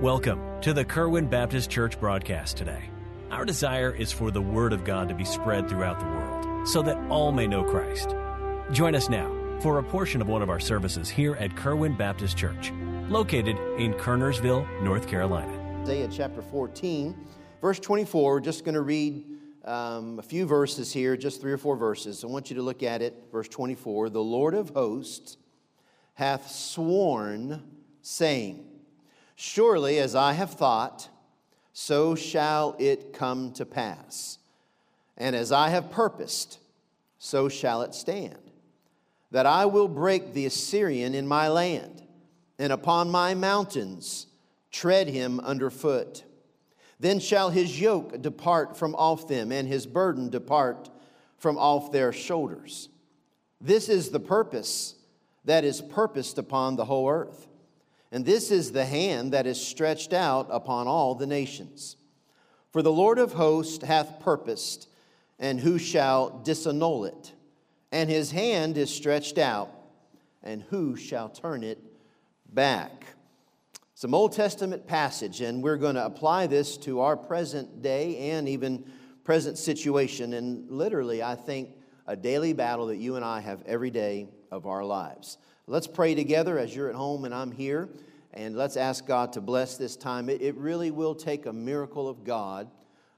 Welcome to the Kerwin Baptist Church broadcast today. Our desire is for the Word of God to be spread throughout the world so that all may know Christ. Join us now for a portion of one of our services here at Kerwin Baptist Church, located in Kernersville, North Carolina. Isaiah chapter 14, verse 24. We're just going to read um, a few verses here, just three or four verses. I want you to look at it. Verse 24 The Lord of hosts hath sworn, saying, Surely as I have thought, so shall it come to pass. And as I have purposed, so shall it stand. That I will break the Assyrian in my land, and upon my mountains tread him underfoot. Then shall his yoke depart from off them, and his burden depart from off their shoulders. This is the purpose that is purposed upon the whole earth. And this is the hand that is stretched out upon all the nations. For the Lord of hosts hath purposed, and who shall disannul it? And his hand is stretched out, and who shall turn it back? Some Old Testament passage, and we're going to apply this to our present day and even present situation. And literally, I think a daily battle that you and I have every day of our lives. Let's pray together as you're at home and I'm here, and let's ask God to bless this time. It, it really will take a miracle of God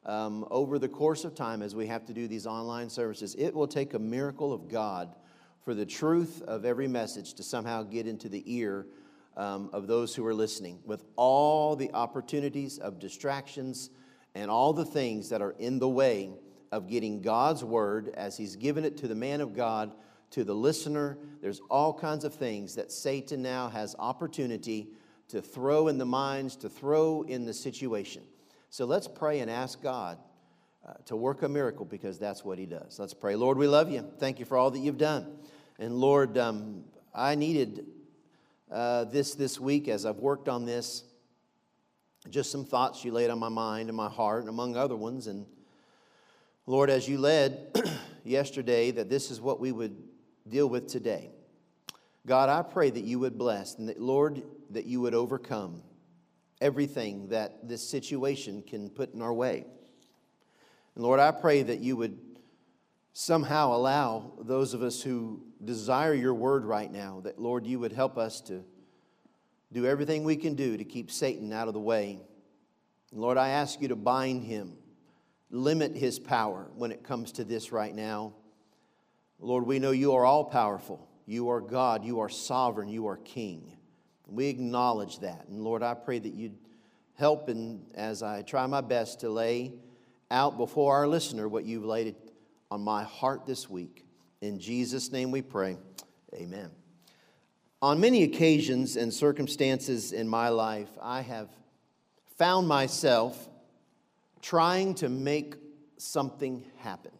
um, over the course of time as we have to do these online services. It will take a miracle of God for the truth of every message to somehow get into the ear um, of those who are listening, with all the opportunities of distractions and all the things that are in the way of getting God's word as He's given it to the man of God to the listener. There's all kinds of things that Satan now has opportunity to throw in the minds, to throw in the situation. So let's pray and ask God uh, to work a miracle because that's what he does. Let's pray. Lord, we love you. Thank you for all that you've done. And Lord, um, I needed uh, this this week as I've worked on this. Just some thoughts you laid on my mind and my heart, and among other ones. And Lord, as you led yesterday, that this is what we would deal with today. God, I pray that you would bless and that, Lord, that you would overcome everything that this situation can put in our way. And Lord, I pray that you would somehow allow those of us who desire your word right now, that, Lord, you would help us to do everything we can do to keep Satan out of the way. And Lord, I ask you to bind him, limit his power when it comes to this right now. Lord, we know you are all powerful. You are God. You are sovereign. You are king. We acknowledge that. And Lord, I pray that you'd help and as I try my best to lay out before our listener what you've laid on my heart this week. In Jesus' name we pray. Amen. On many occasions and circumstances in my life, I have found myself trying to make something happen.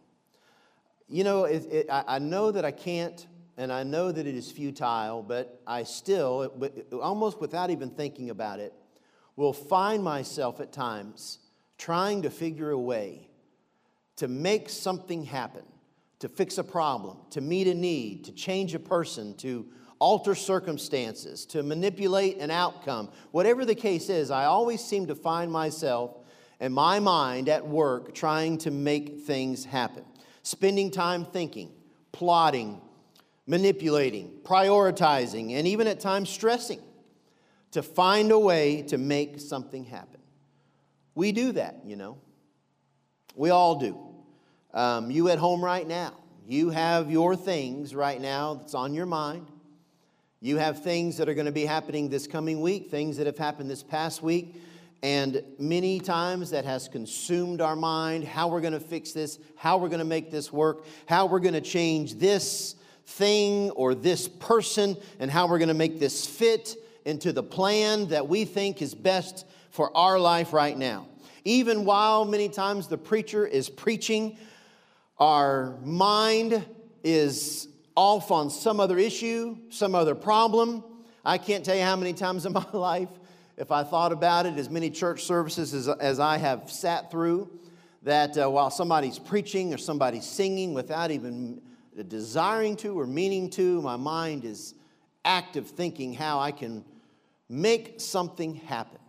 You know, it, it, I, I know that I can't, and I know that it is futile, but I still, almost without even thinking about it, will find myself at times trying to figure a way to make something happen, to fix a problem, to meet a need, to change a person, to alter circumstances, to manipulate an outcome. Whatever the case is, I always seem to find myself and my mind at work trying to make things happen spending time thinking, plotting, manipulating, prioritizing, and even at times stressing to find a way to make something happen. We do that, you know. We all do. Um, you at home right now, you have your things right now that's on your mind. You have things that are going to be happening this coming week, things that have happened this past week and many times that has consumed our mind how we're going to fix this, how we're going to make this work, how we're going to change this thing or this person, and how we're going to make this fit into the plan that we think is best for our life right now. Even while many times the preacher is preaching, our mind is off on some other issue, some other problem. I can't tell you how many times in my life if I thought about it, as many church services as, as I have sat through, that uh, while somebody's preaching or somebody's singing without even desiring to or meaning to, my mind is active thinking how I can make something happen.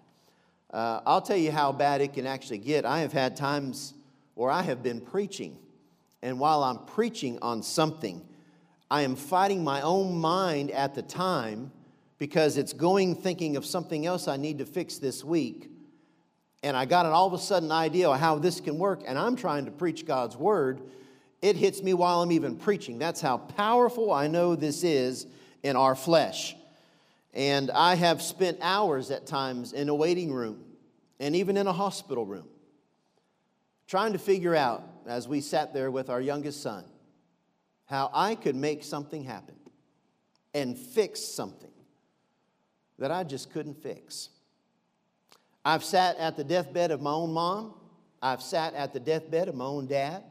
Uh, I'll tell you how bad it can actually get. I have had times where I have been preaching, and while I'm preaching on something, I am fighting my own mind at the time because it's going thinking of something else I need to fix this week. And I got an all of a sudden idea of how this can work, and I'm trying to preach God's word. It hits me while I'm even preaching. That's how powerful I know this is in our flesh. And I have spent hours at times in a waiting room and even in a hospital room trying to figure out, as we sat there with our youngest son, how I could make something happen and fix something that I just couldn't fix. I've sat at the deathbed of my own mom. I've sat at the deathbed of my own dad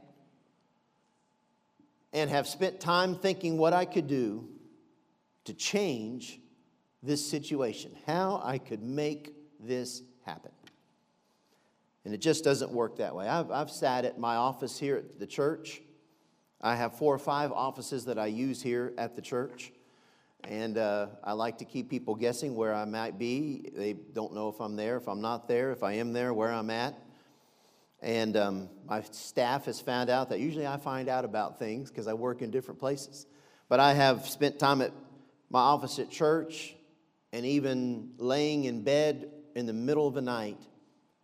and have spent time thinking what I could do to change this situation, how I could make this happen. And it just doesn't work that way. I've, I've sat at my office here at the church. I have four or five offices that I use here at the church. And uh, I like to keep people guessing where I might be. They don't know if I'm there, if I'm not there, if I am there, where I'm at. And um, my staff has found out that usually I find out about things because I work in different places. But I have spent time at my office at church and even laying in bed in the middle of the night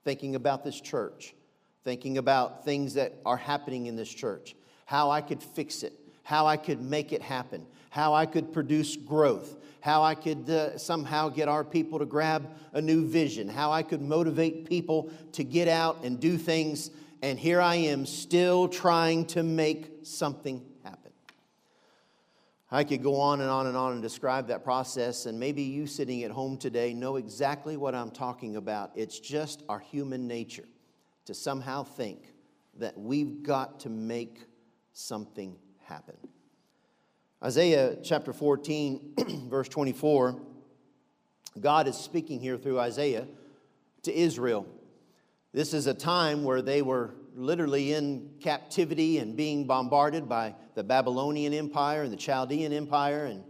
thinking about this church, thinking about things that are happening in this church, how I could fix it, how I could make it happen, how I could produce growth, how I could uh, somehow get our people to grab a new vision, how I could motivate people to get out and do things. And here I am still trying to make something happen. I could go on and on and on and describe that process, and maybe you sitting at home today know exactly what I'm talking about. It's just our human nature to somehow think that we've got to make something happen. Isaiah chapter 14, verse 24, God is speaking here through Isaiah to Israel. This is a time where they were literally in captivity and being bombarded by the Babylonian Empire and the Chaldean Empire. And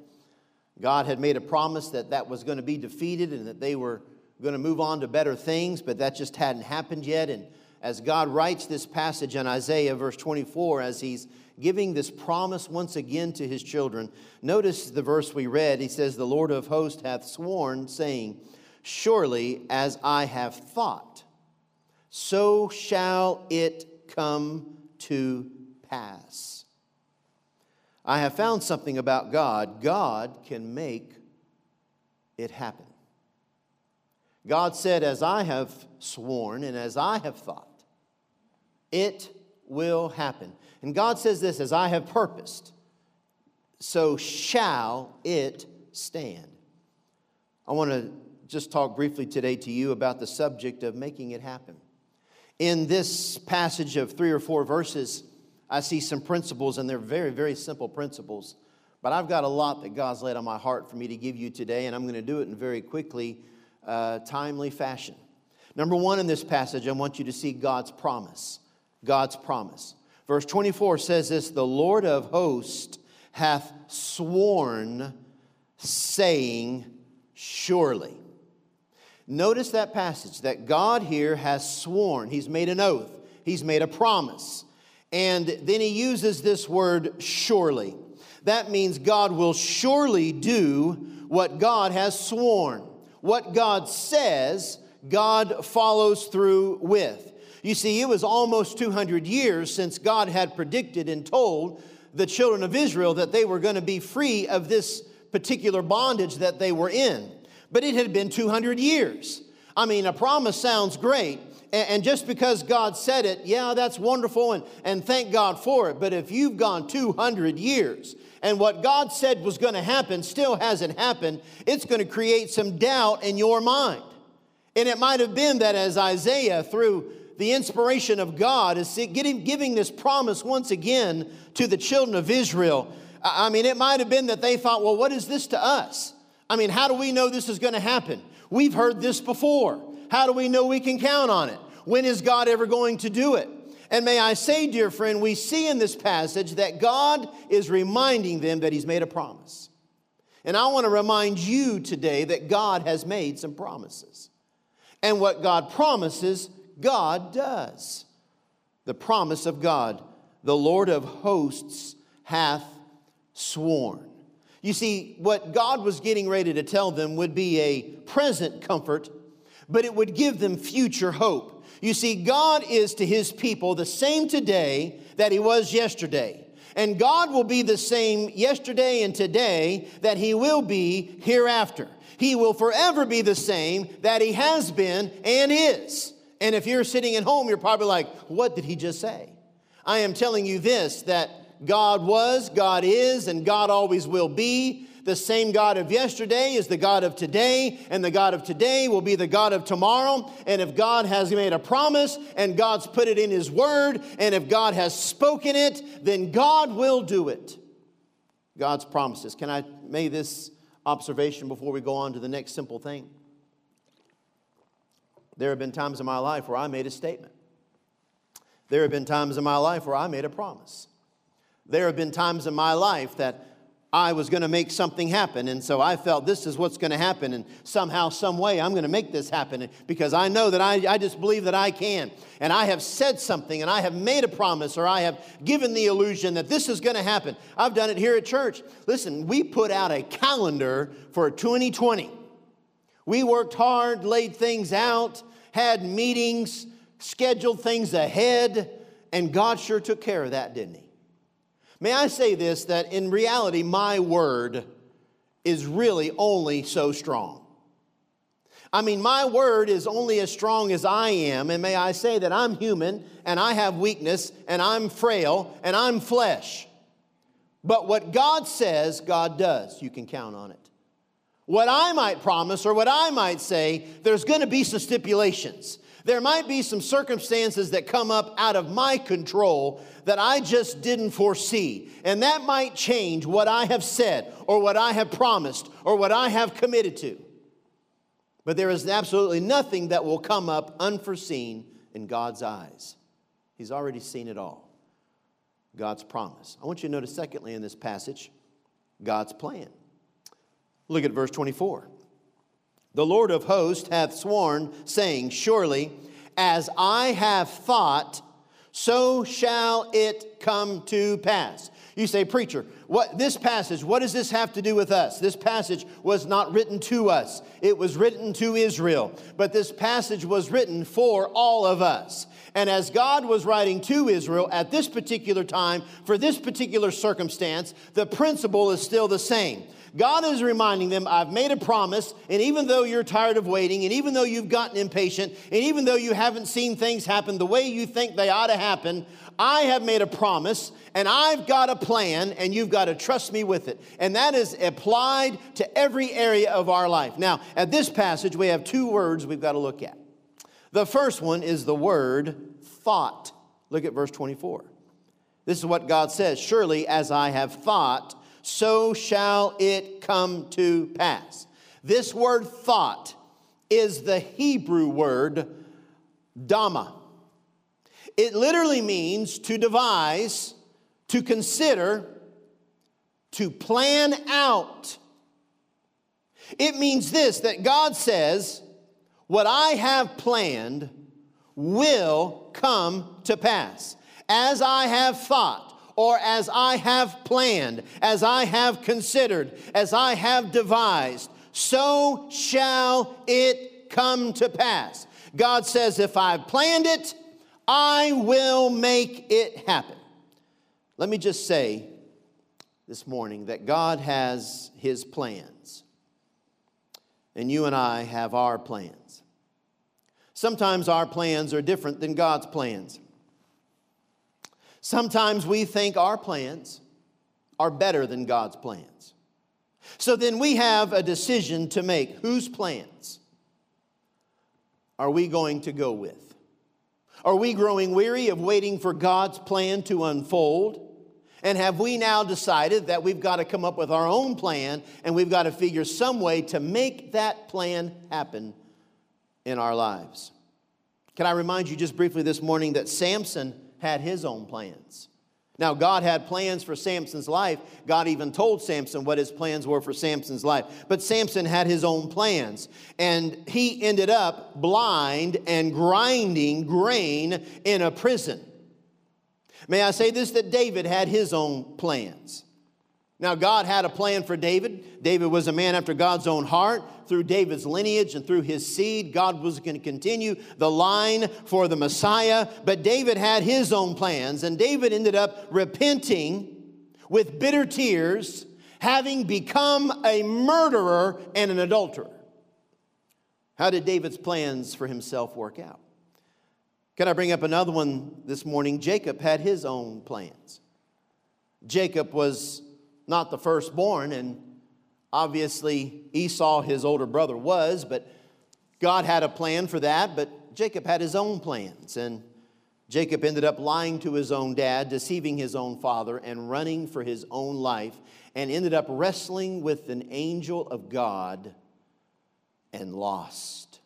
God had made a promise that that was going to be defeated and that they were going to move on to better things, but that just hadn't happened yet. And as God writes this passage in Isaiah, verse 24, as he's giving this promise once again to his children, notice the verse we read. He says, The Lord of hosts hath sworn, saying, Surely as I have thought, so shall it come to pass. I have found something about God. God can make it happen. God said, As I have sworn and as I have thought, it will happen. And God says this, As I have purposed, so shall it stand. I want to just talk briefly today to you about the subject of making it happen. In this passage of three or four verses, I see some principles, and they're very, very simple principles. But I've got a lot that God's laid on my heart for me to give you today, and I'm going to do it in very quickly, uh, timely fashion. Number one in this passage, I want you to see God's promise. God's promise. Verse 24 says this The Lord of hosts hath sworn, saying, Surely. Notice that passage that God here has sworn, He's made an oath, He's made a promise. And then He uses this word surely. That means God will surely do what God has sworn. What God says, God follows through with. You see, it was almost 200 years since God had predicted and told the children of Israel that they were going to be free of this particular bondage that they were in but it had been 200 years. I mean, a promise sounds great. And just because God said it, yeah, that's wonderful and, and thank God for it. But if you've gone 200 years and what God said was going to happen still hasn't happened, it's going to create some doubt in your mind. And it might have been that as Isaiah, through the inspiration of God, is getting, giving this promise once again to the children of Israel. I mean, it might have been that they thought, well, what is this to us? I mean, how do we know this is going to happen? We've heard this before. How do we know we can count on it? When is God ever going to do it? And may I say, dear friend, we see in this passage that God is reminding them that He's made a promise. And I want to remind you today that God has made some promises. And what God promises, God does. The promise of God, the Lord of hosts hath sworn. You see, what God was getting ready to tell them would be a present comfort, but it would give them future hope. You see, God is to his people the same today that he was yesterday. And God will be the same yesterday and today that he will be hereafter. He will forever be the same that he has been and is. And if you're sitting at home, you're probably like, what did he just say? I am telling you this that God was, God is, and God always will be. The same God of yesterday is the God of today, and the God of today will be the God of tomorrow. And if God has made a promise and God's put it in His Word, and if God has spoken it, then God will do it. God's promises. Can I make this observation before we go on to the next simple thing? There have been times in my life where I made a statement. There have been times in my life where I made a promise. There have been times in my life that I was going to make something happen. And so I felt this is what's going to happen. And somehow, some way, I'm going to make this happen because I know that I, I just believe that I can. And I have said something and I have made a promise or I have given the illusion that this is going to happen. I've done it here at church. Listen, we put out a calendar for 2020. We worked hard, laid things out, had meetings, scheduled things ahead, and God sure took care of that, didn't He? May I say this that in reality, my word is really only so strong. I mean, my word is only as strong as I am, and may I say that I'm human and I have weakness and I'm frail and I'm flesh. But what God says, God does. You can count on it. What I might promise or what I might say, there's going to be some stipulations. There might be some circumstances that come up out of my control that I just didn't foresee. And that might change what I have said or what I have promised or what I have committed to. But there is absolutely nothing that will come up unforeseen in God's eyes. He's already seen it all. God's promise. I want you to notice, secondly, in this passage, God's plan. Look at verse 24. The Lord of hosts hath sworn, saying, Surely, as I have thought, so shall it come to pass. You say, preacher, what this passage, what does this have to do with us? This passage was not written to us. It was written to Israel. But this passage was written for all of us. And as God was writing to Israel at this particular time, for this particular circumstance, the principle is still the same. God is reminding them, I've made a promise, and even though you're tired of waiting, and even though you've gotten impatient, and even though you haven't seen things happen the way you think they ought to happen, I have made a promise, and I've got a plan, and you've got to trust me with it. And that is applied to every area of our life. Now, at this passage, we have two words we've got to look at. The first one is the word thought. Look at verse 24. This is what God says Surely as I have thought, so shall it come to pass. This word thought is the Hebrew word dama. It literally means to devise, to consider, to plan out. It means this that God says, What I have planned will come to pass. As I have thought, or as I have planned, as I have considered, as I have devised, so shall it come to pass. God says, if I've planned it, I will make it happen. Let me just say this morning that God has his plans, and you and I have our plans. Sometimes our plans are different than God's plans. Sometimes we think our plans are better than God's plans. So then we have a decision to make. Whose plans are we going to go with? Are we growing weary of waiting for God's plan to unfold? And have we now decided that we've got to come up with our own plan and we've got to figure some way to make that plan happen in our lives? Can I remind you just briefly this morning that Samson had his own plans. Now, God had plans for Samson's life. God even told Samson what his plans were for Samson's life. But Samson had his own plans. And he ended up blind and grinding grain in a prison. May I say this that David had his own plans. Now, God had a plan for David. David was a man after God's own heart. Through David's lineage and through his seed, God was going to continue the line for the Messiah. But David had his own plans, and David ended up repenting with bitter tears, having become a murderer and an adulterer. How did David's plans for himself work out? Can I bring up another one this morning? Jacob had his own plans. Jacob was not the firstborn, and obviously Esau, his older brother, was, but God had a plan for that, but Jacob had his own plans. And Jacob ended up lying to his own dad, deceiving his own father, and running for his own life, and ended up wrestling with an angel of God and lost.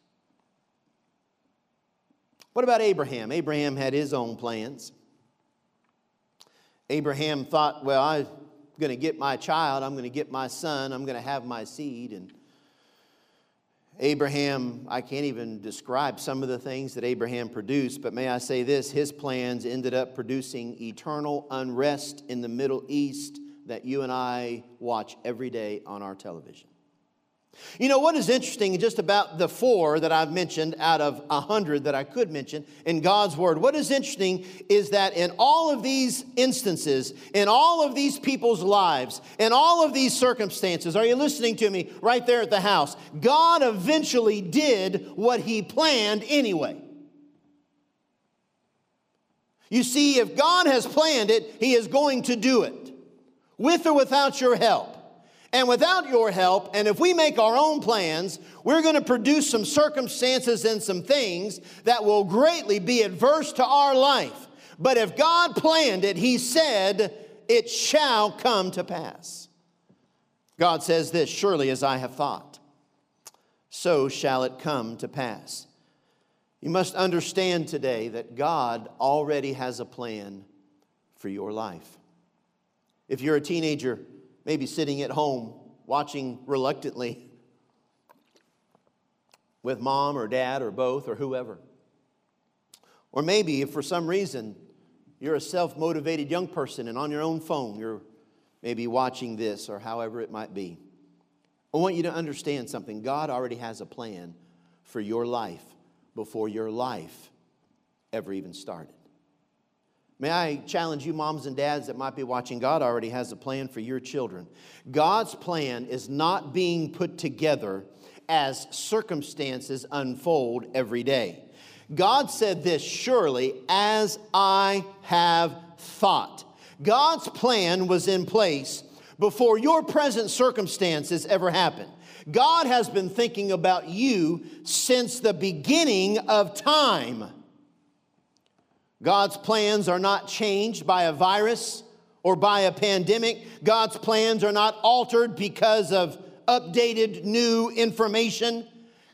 What about Abraham? Abraham had his own plans. Abraham thought, well, I going to get my child, I'm going to get my son, I'm going to have my seed. And Abraham, I can't even describe some of the things that Abraham produced, but may I say this his plans ended up producing eternal unrest in the Middle East that you and I watch every day on our television. You know, what is interesting just about the four that I've mentioned out of a hundred that I could mention in God's Word, what is interesting is that in all of these instances, in all of these people's lives, in all of these circumstances, are you listening to me right there at the house? God eventually did what He planned anyway. You see, if God has planned it, He is going to do it, with or without your help. And without your help, and if we make our own plans, we're going to produce some circumstances and some things that will greatly be adverse to our life. But if God planned it, He said, it shall come to pass. God says this Surely as I have thought, so shall it come to pass. You must understand today that God already has a plan for your life. If you're a teenager, maybe sitting at home watching reluctantly with mom or dad or both or whoever. Or maybe if for some reason you're a self motivated young person and on your own phone you're maybe watching this or however it might be. I want you to understand something. God already has a plan for your life before your life ever even started. May I challenge you, moms and dads that might be watching? God already has a plan for your children. God's plan is not being put together as circumstances unfold every day. God said this surely as I have thought. God's plan was in place before your present circumstances ever happened. God has been thinking about you since the beginning of time. God's plans are not changed by a virus or by a pandemic. God's plans are not altered because of updated new information.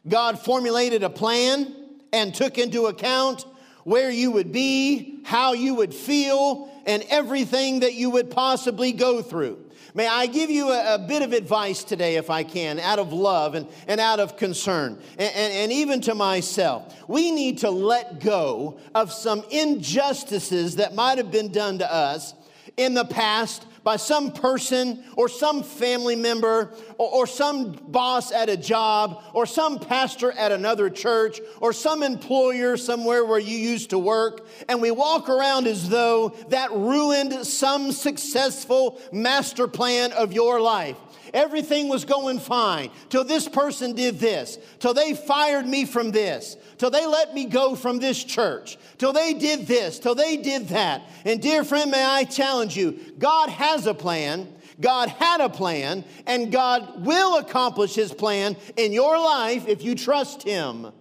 God formulated a plan and took into account where you would be, how you would feel, and everything that you would possibly go through. May I give you a, a, bit of advice today, if I can, out of love and, and out of concern, and, and, and even to myself. We need to let go of some injustices that might have been done to us in the past by some person or some family member or, or, some boss at a job or some pastor at another church or some employer somewhere where you used to work. And we walk around as though that ruined some successful master plan of your life. Everything was going fine till this person did this, till they fired me from this, till they let me go from this church, till they did this, till they did that. And dear friend, may I challenge you God has a plan. God had a plan, and God will accomplish his plan in your life if you trust him.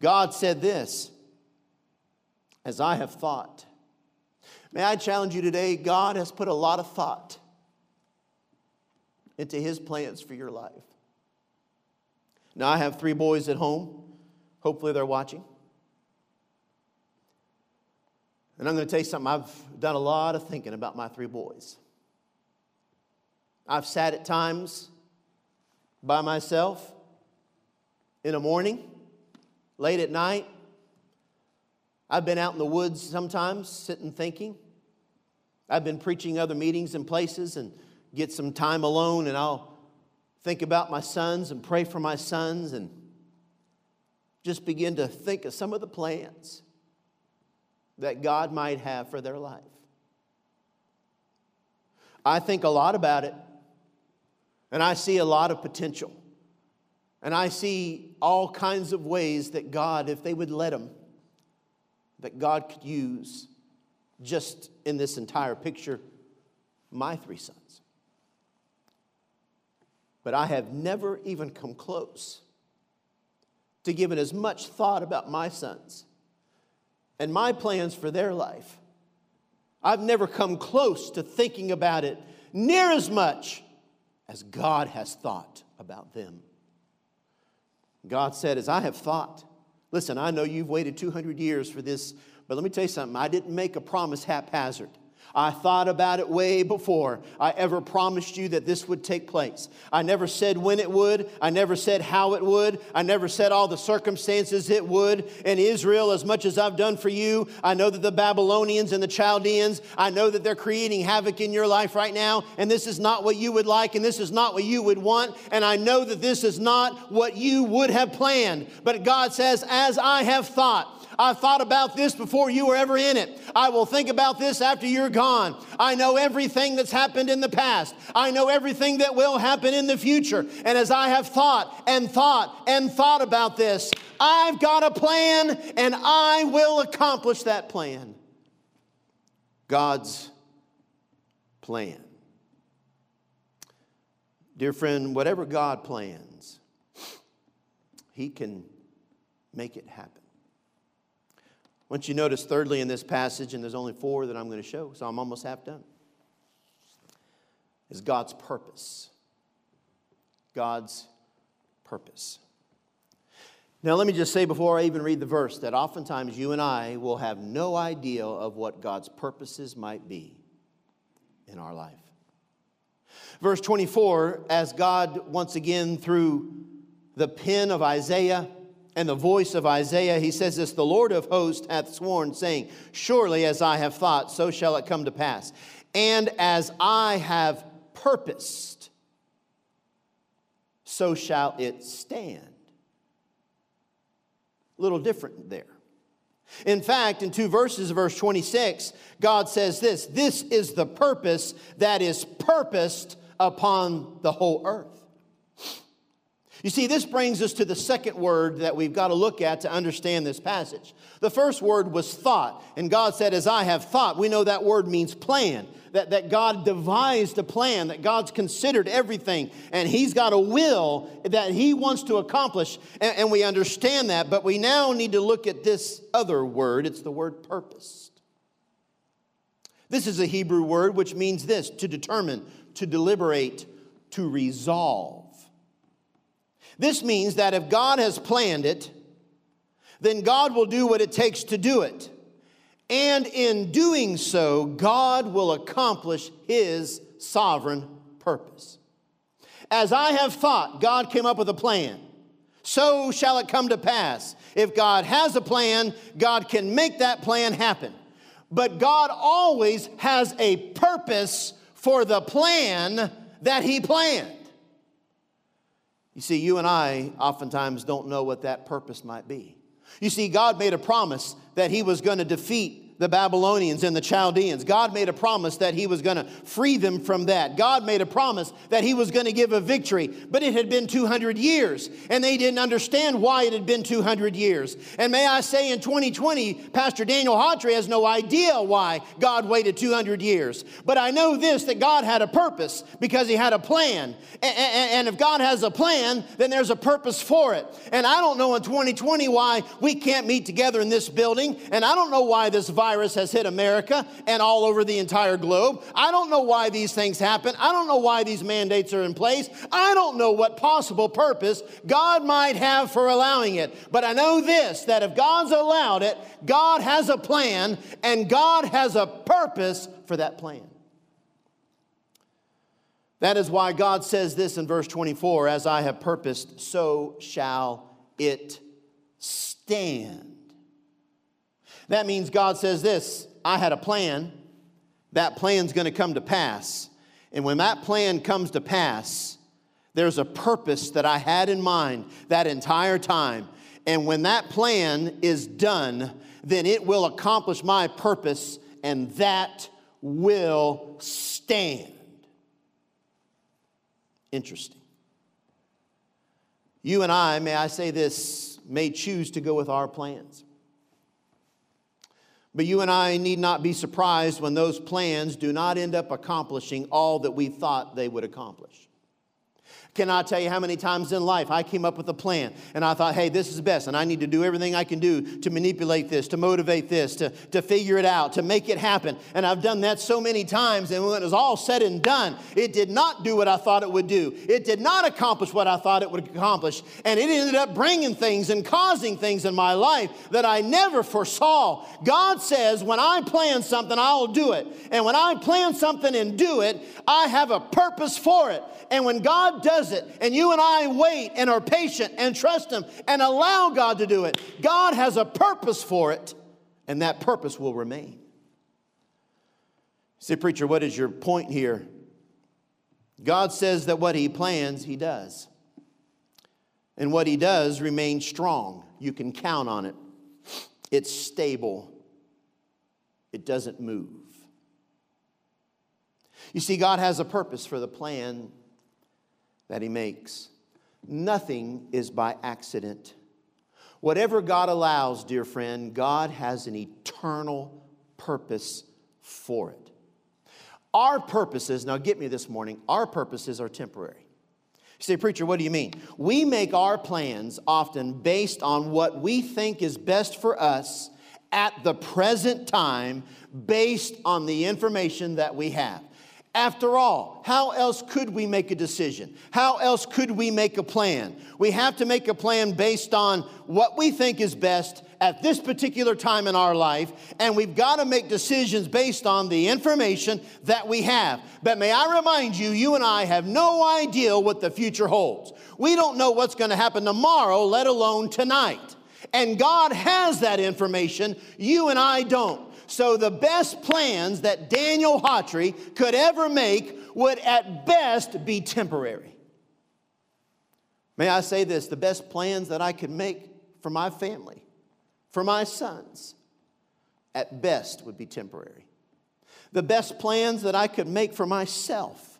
God said this, as I have thought. May I challenge you today? God has put a lot of thought into His plans for your life. Now, I have three boys at home. Hopefully, they're watching. And I'm going to tell you something, I've done a lot of thinking about my three boys. I've sat at times by myself in the morning, late at night. I've been out in the woods sometimes, sitting thinking. I've been preaching other meetings and places and get some time alone, and I'll think about my sons and pray for my sons and just begin to think of some of the plans that God might have for their life. I think a lot about it, and I see a lot of potential. And I see all kinds of ways that God, if they would let Him, that God could use just in this entire picture my three sons. But I have never even come close to giving as much thought about my sons and my plans for their life. I've never come close to thinking about it near as much as God has thought about them. God said, As I have thought, listen, I know you've waited 200 years for this, but let me tell you something. I didn't make a promise haphazard. I thought about it way before I ever promised you that this would take place. I never said when it would. I never said how it would. I never said all the circumstances it would. And Israel, as much as I've done for you, I know that the Babylonians and the Chaldeans, I know that they're creating havoc in your life right now, and this is not what you would like, and this is not what you would want, and I know that this is not what you would have planned. But God says, as I have thought, I thought about this before you were ever in it. I will think about this after you're gone. I know everything that's happened in the past. I know everything that will happen in the future. And as I have thought and thought and thought about this, I've got a plan and I will accomplish that plan. God's plan. Dear friend, whatever God plans, He can make it happen. Once you notice, thirdly, in this passage, and there's only four that I'm going to show, so I'm almost half done, is God's purpose. God's purpose. Now, let me just say before I even read the verse that oftentimes you and I will have no idea of what God's purposes might be in our life. Verse 24, as God once again through the pen of Isaiah and the voice of Isaiah, he says this The Lord of hosts hath sworn, saying, Surely as I have thought, so shall it come to pass. And as I have purposed, so shall it stand. A little different there. In fact, in two verses, verse 26, God says this This is the purpose that is purposed upon the whole earth. You see, this brings us to the second word that we've got to look at to understand this passage. The first word was thought, and God said, As I have thought, we know that word means plan, that, that God devised a plan, that God's considered everything, and He's got a will that He wants to accomplish, and, and we understand that, but we now need to look at this other word. It's the word purpose. This is a Hebrew word which means this to determine, to deliberate, to resolve. This means that if God has planned it, then God will do what it takes to do it. And in doing so, God will accomplish his sovereign purpose. As I have thought, God came up with a plan. So shall it come to pass. If God has a plan, God can make that plan happen. But God always has a purpose for the plan that he planned. You see, you and I oftentimes don't know what that purpose might be. You see, God made a promise that He was going to defeat the Babylonians and the Chaldeans. God made a promise that He was going to free them from that. God made a promise that He was going to give a victory, but it had been 200 years, and they didn't understand why it had been 200 years. And may I say, in 2020, Pastor Daniel Hawtrey has no idea why God waited 200 years. But I know this that God had a purpose because He had a plan. And if God has a plan, then there's a purpose for it. And I don't know in 2020 why we can't meet together in this building, and I don't know why this virus virus has hit America and all over the entire globe. I don't know why these things happen. I don't know why these mandates are in place. I don't know what possible purpose God might have for allowing it. But I know this that if God's allowed it, God has a plan and God has a purpose for that plan. That is why God says this in verse 24 As I have purposed, so shall it stand. That means God says this I had a plan, that plan's gonna come to pass. And when that plan comes to pass, there's a purpose that I had in mind that entire time. And when that plan is done, then it will accomplish my purpose, and that will stand. Interesting. You and I, may I say this, may choose to go with our plans. But you and I need not be surprised when those plans do not end up accomplishing all that we thought they would accomplish. Cannot tell you how many times in life I came up with a plan and I thought, hey, this is best, and I need to do everything I can do to manipulate this, to motivate this, to, to figure it out, to make it happen. And I've done that so many times, and when it was all said and done, it did not do what I thought it would do. It did not accomplish what I thought it would accomplish. And it ended up bringing things and causing things in my life that I never foresaw. God says, when I plan something, I'll do it. And when I plan something and do it, I have a purpose for it. And when God does it, and you and I wait and are patient and trust Him and allow God to do it, God has a purpose for it, and that purpose will remain. Say, preacher, what is your point here? God says that what He plans, He does. And what He does remains strong. You can count on it, it's stable, it doesn't move. You see, God has a purpose for the plan that He makes. Nothing is by accident. Whatever God allows, dear friend, God has an eternal purpose for it. Our purposes, now get me this morning, our purposes are temporary. You say, Preacher, what do you mean? We make our plans often based on what we think is best for us at the present time, based on the information that we have. After all, how else could we make a decision? How else could we make a plan? We have to make a plan based on what we think is best at this particular time in our life, and we've got to make decisions based on the information that we have. But may I remind you, you and I have no idea what the future holds. We don't know what's going to happen tomorrow, let alone tonight. And God has that information, you and I don't. So the best plans that Daniel Hawtrey could ever make would at best be temporary. May I say this the best plans that I could make for my family, for my sons, at best would be temporary. The best plans that I could make for myself,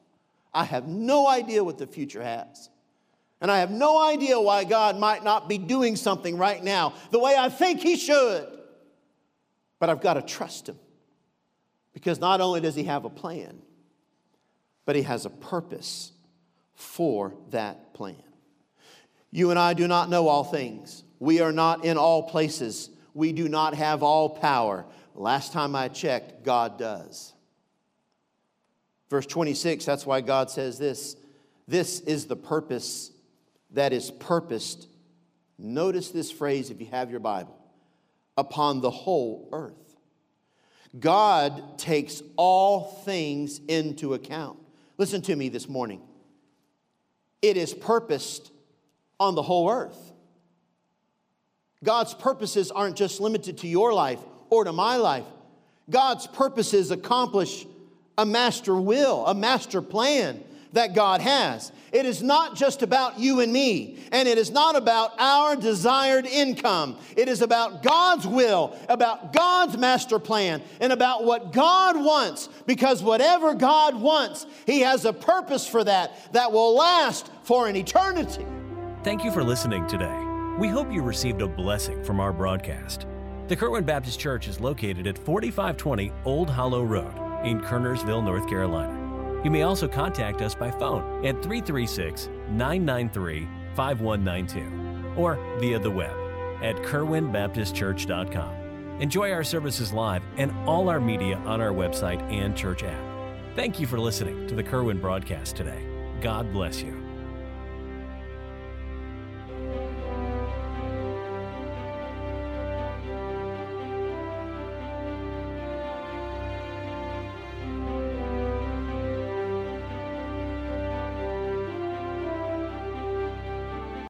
I have no idea what the future has. And I have no idea why God might not be doing something right now the way I think He should. But I've got to trust him. Because not only does he have a plan, but he has a purpose for that plan. You and I do not know all things. We are not in all places. We do not have all power. Last time I checked, God does. Verse 26, that's why God says this this is the purpose that is purposed. Notice this phrase if you have your Bible upon the whole earth. God takes all things into account. Listen to me this morning. It is purposed on the whole earth. God's purposes aren't just limited to your life or to my life. God's purposes accomplish a master will, a master plan that God has. It is not just about you and me, and it is not about our desired income. It is about God's will, about God's master plan, and about what God wants, because whatever God wants, He has a purpose for that that will last for an eternity. Thank you for listening today. We hope you received a blessing from our broadcast. The Kerwin Baptist Church is located at 4520 Old Hollow Road in Kernersville, North Carolina. You may also contact us by phone at 336 993 5192 or via the web at kerwinbaptistchurch.com. Enjoy our services live and all our media on our website and church app. Thank you for listening to the Kerwin broadcast today. God bless you.